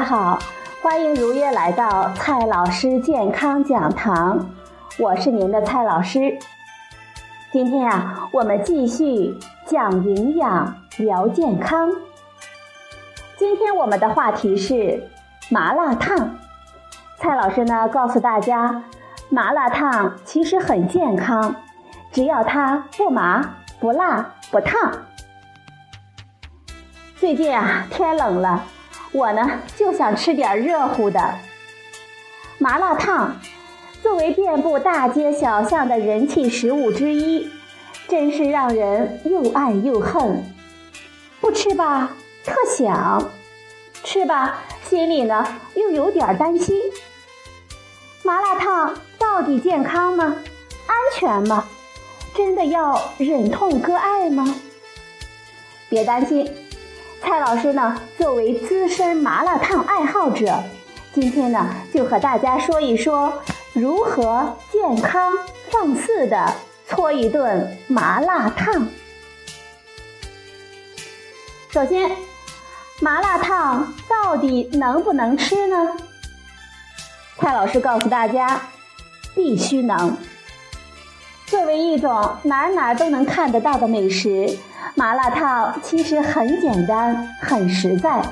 大家好，欢迎如约来到蔡老师健康讲堂，我是您的蔡老师。今天呀，我们继续讲营养聊健康。今天我们的话题是麻辣烫。蔡老师呢告诉大家，麻辣烫其实很健康，只要它不麻、不辣、不烫。最近啊，天冷了。我呢就想吃点热乎的麻辣烫，作为遍布大街小巷的人气食物之一，真是让人又爱又恨。不吃吧，特想；吃吧，心里呢又有点担心。麻辣烫到底健康吗？安全吗？真的要忍痛割爱吗？别担心。蔡老师呢，作为资深麻辣烫爱好者，今天呢就和大家说一说如何健康放肆的搓一顿麻辣烫。首先，麻辣烫到底能不能吃呢？蔡老师告诉大家，必须能。作为一种哪哪都能看得到的美食。麻辣烫其实很简单，很实在。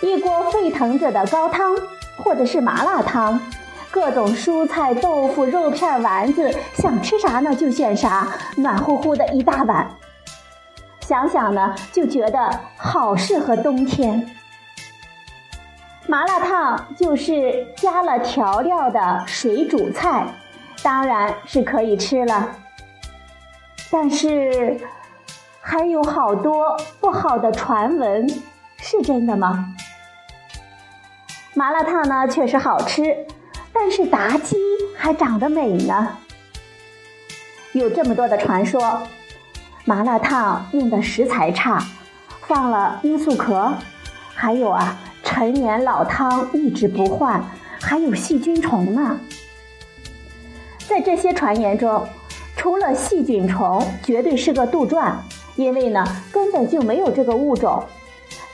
一锅沸腾着的高汤，或者是麻辣汤，各种蔬菜、豆腐、肉片、丸子，想吃啥呢就选啥，暖乎乎的一大碗。想想呢，就觉得好适合冬天。麻辣烫就是加了调料的水煮菜，当然是可以吃了。但是。还有好多不好的传闻，是真的吗？麻辣烫呢确实好吃，但是炸鸡还长得美呢。有这么多的传说，麻辣烫用的食材差，放了罂粟壳，还有啊陈年老汤一直不换，还有细菌虫呢。在这些传言中，除了细菌虫，绝对是个杜撰。因为呢，根本就没有这个物种，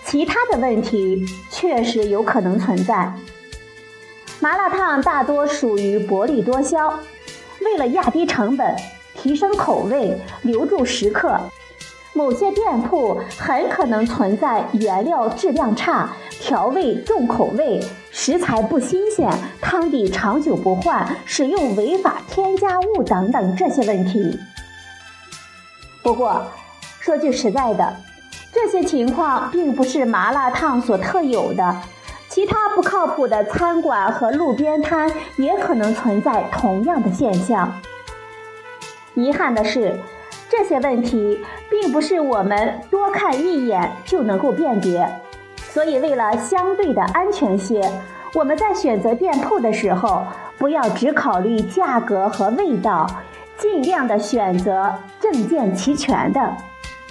其他的问题确实有可能存在。麻辣烫大多属于薄利多销，为了压低成本、提升口味、留住食客，某些店铺很可能存在原料质量差、调味重口味、食材不新鲜、汤底长久不换、使用违法添加物等等这些问题。不过，说句实在的，这些情况并不是麻辣烫所特有的，其他不靠谱的餐馆和路边摊也可能存在同样的现象。遗憾的是，这些问题并不是我们多看一眼就能够辨别，所以为了相对的安全些，我们在选择店铺的时候，不要只考虑价格和味道，尽量的选择证件齐全的。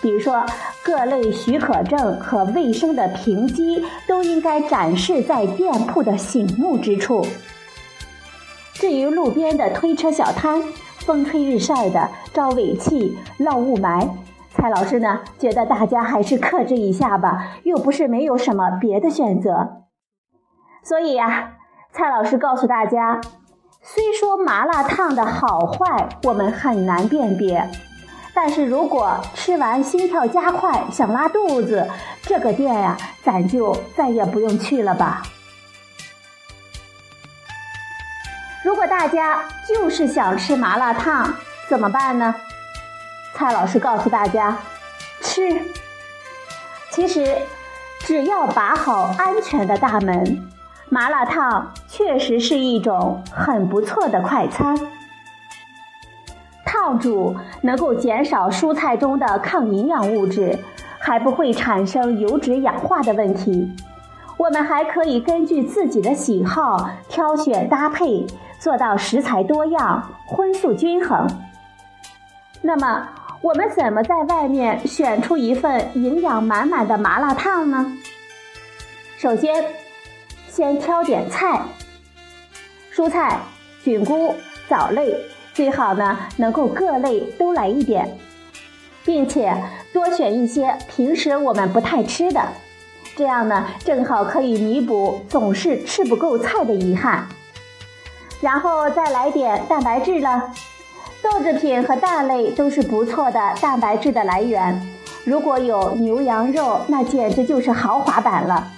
比如说，各类许可证和卫生的评级都应该展示在店铺的醒目之处。至于路边的推车小摊，风吹日晒的，招尾气、闹雾霾，蔡老师呢觉得大家还是克制一下吧，又不是没有什么别的选择。所以呀，蔡老师告诉大家，虽说麻辣烫的好坏我们很难辨别。但是如果吃完心跳加快，想拉肚子，这个店呀，咱就再也不用去了吧。如果大家就是想吃麻辣烫，怎么办呢？蔡老师告诉大家，吃。其实，只要把好安全的大门，麻辣烫确实是一种很不错的快餐。烫煮能够减少蔬菜中的抗营养物质，还不会产生油脂氧化的问题。我们还可以根据自己的喜好挑选搭配，做到食材多样、荤素均衡。那么，我们怎么在外面选出一份营养满满的麻辣烫呢？首先，先挑点菜，蔬菜、菌菇、藻类。最好呢，能够各类都来一点，并且多选一些平时我们不太吃的，这样呢，正好可以弥补总是吃不够菜的遗憾。然后再来点蛋白质了，豆制品和蛋类都是不错的蛋白质的来源。如果有牛羊肉，那简直就是豪华版了。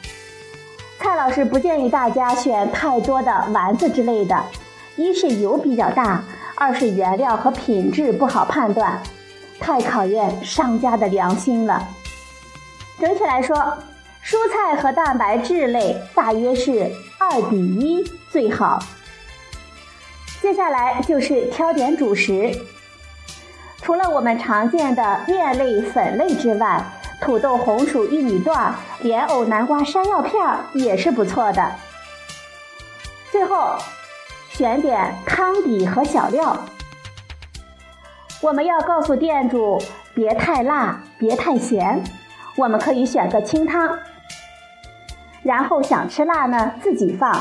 蔡老师不建议大家选太多的丸子之类的，一是油比较大，二是原料和品质不好判断，太考验商家的良心了。整体来说，蔬菜和蛋白质类大约是二比一最好。接下来就是挑点主食，除了我们常见的面类、粉类之外。土豆、红薯、玉米段、莲藕、南瓜、山药片也是不错的。最后，选点汤底和小料。我们要告诉店主，别太辣，别太咸，我们可以选个清汤。然后想吃辣呢，自己放。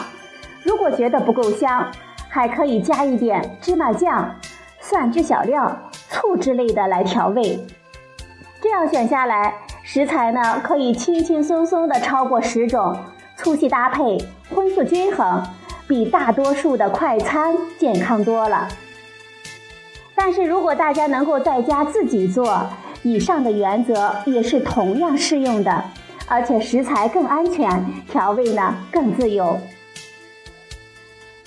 如果觉得不够香，还可以加一点芝麻酱、蒜汁小料、醋之类的来调味。这样选下来。食材呢，可以轻轻松松的超过十种，粗细搭配，荤素均衡，比大多数的快餐健康多了。但是如果大家能够在家自己做，以上的原则也是同样适用的，而且食材更安全，调味呢更自由。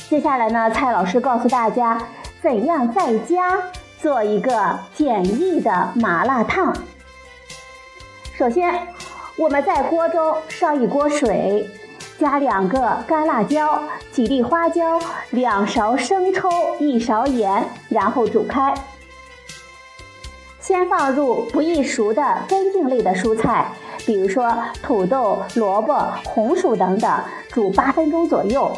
接下来呢，蔡老师告诉大家，怎样在家做一个简易的麻辣烫。首先，我们在锅中烧一锅水，加两个干辣椒、几粒花椒、两勺生抽、一勺盐，然后煮开。先放入不易熟的根茎类的蔬菜，比如说土豆、萝卜、红薯等等，煮八分钟左右。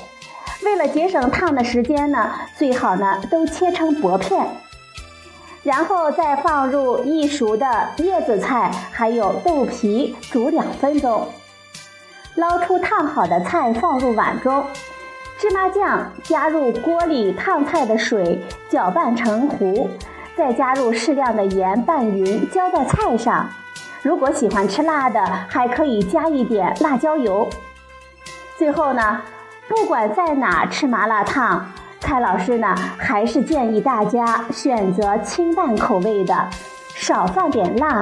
为了节省烫的时间呢，最好呢都切成薄片。然后再放入易熟的叶子菜，还有豆皮，煮两分钟。捞出烫好的菜，放入碗中。芝麻酱加入锅里烫菜的水，搅拌成糊，再加入适量的盐拌匀，浇在菜上。如果喜欢吃辣的，还可以加一点辣椒油。最后呢，不管在哪吃麻辣烫。蔡老师呢，还是建议大家选择清淡口味的，少放点辣。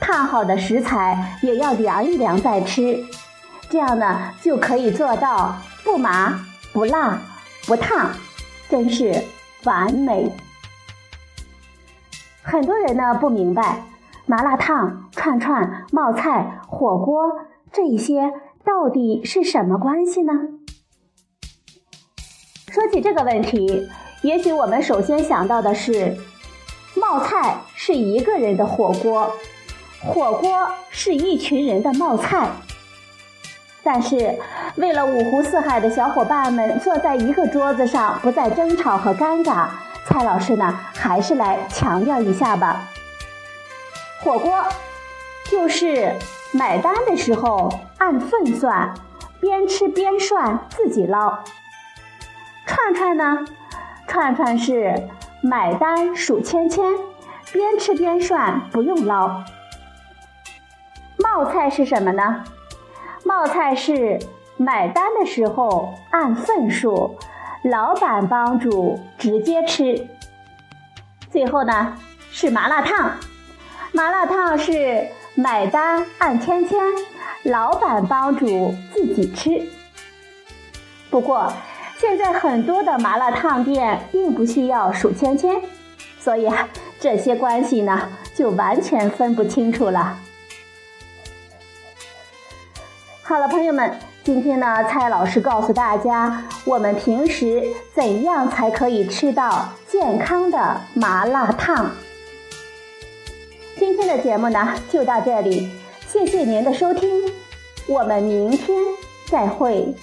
烫好的食材也要凉一凉再吃，这样呢就可以做到不麻、不辣、不烫，真是完美。很多人呢不明白，麻辣烫、串串、冒菜、火锅这一些到底是什么关系呢？说起这个问题，也许我们首先想到的是，冒菜是一个人的火锅，火锅是一群人的冒菜。但是，为了五湖四海的小伙伴们坐在一个桌子上不再争吵和尴尬，蔡老师呢还是来强调一下吧。火锅就是买单的时候按份算，边吃边涮，自己捞。串串呢？串串是买单数签签，边吃边涮，不用捞。冒菜是什么呢？冒菜是买单的时候按份数，老板帮主，直接吃。最后呢是麻辣烫，麻辣烫是买单按签签，老板帮主，自己吃。不过。现在很多的麻辣烫店并不需要数签签，所以啊，这些关系呢就完全分不清楚了。好了，朋友们，今天呢，蔡老师告诉大家，我们平时怎样才可以吃到健康的麻辣烫。今天的节目呢就到这里，谢谢您的收听，我们明天再会。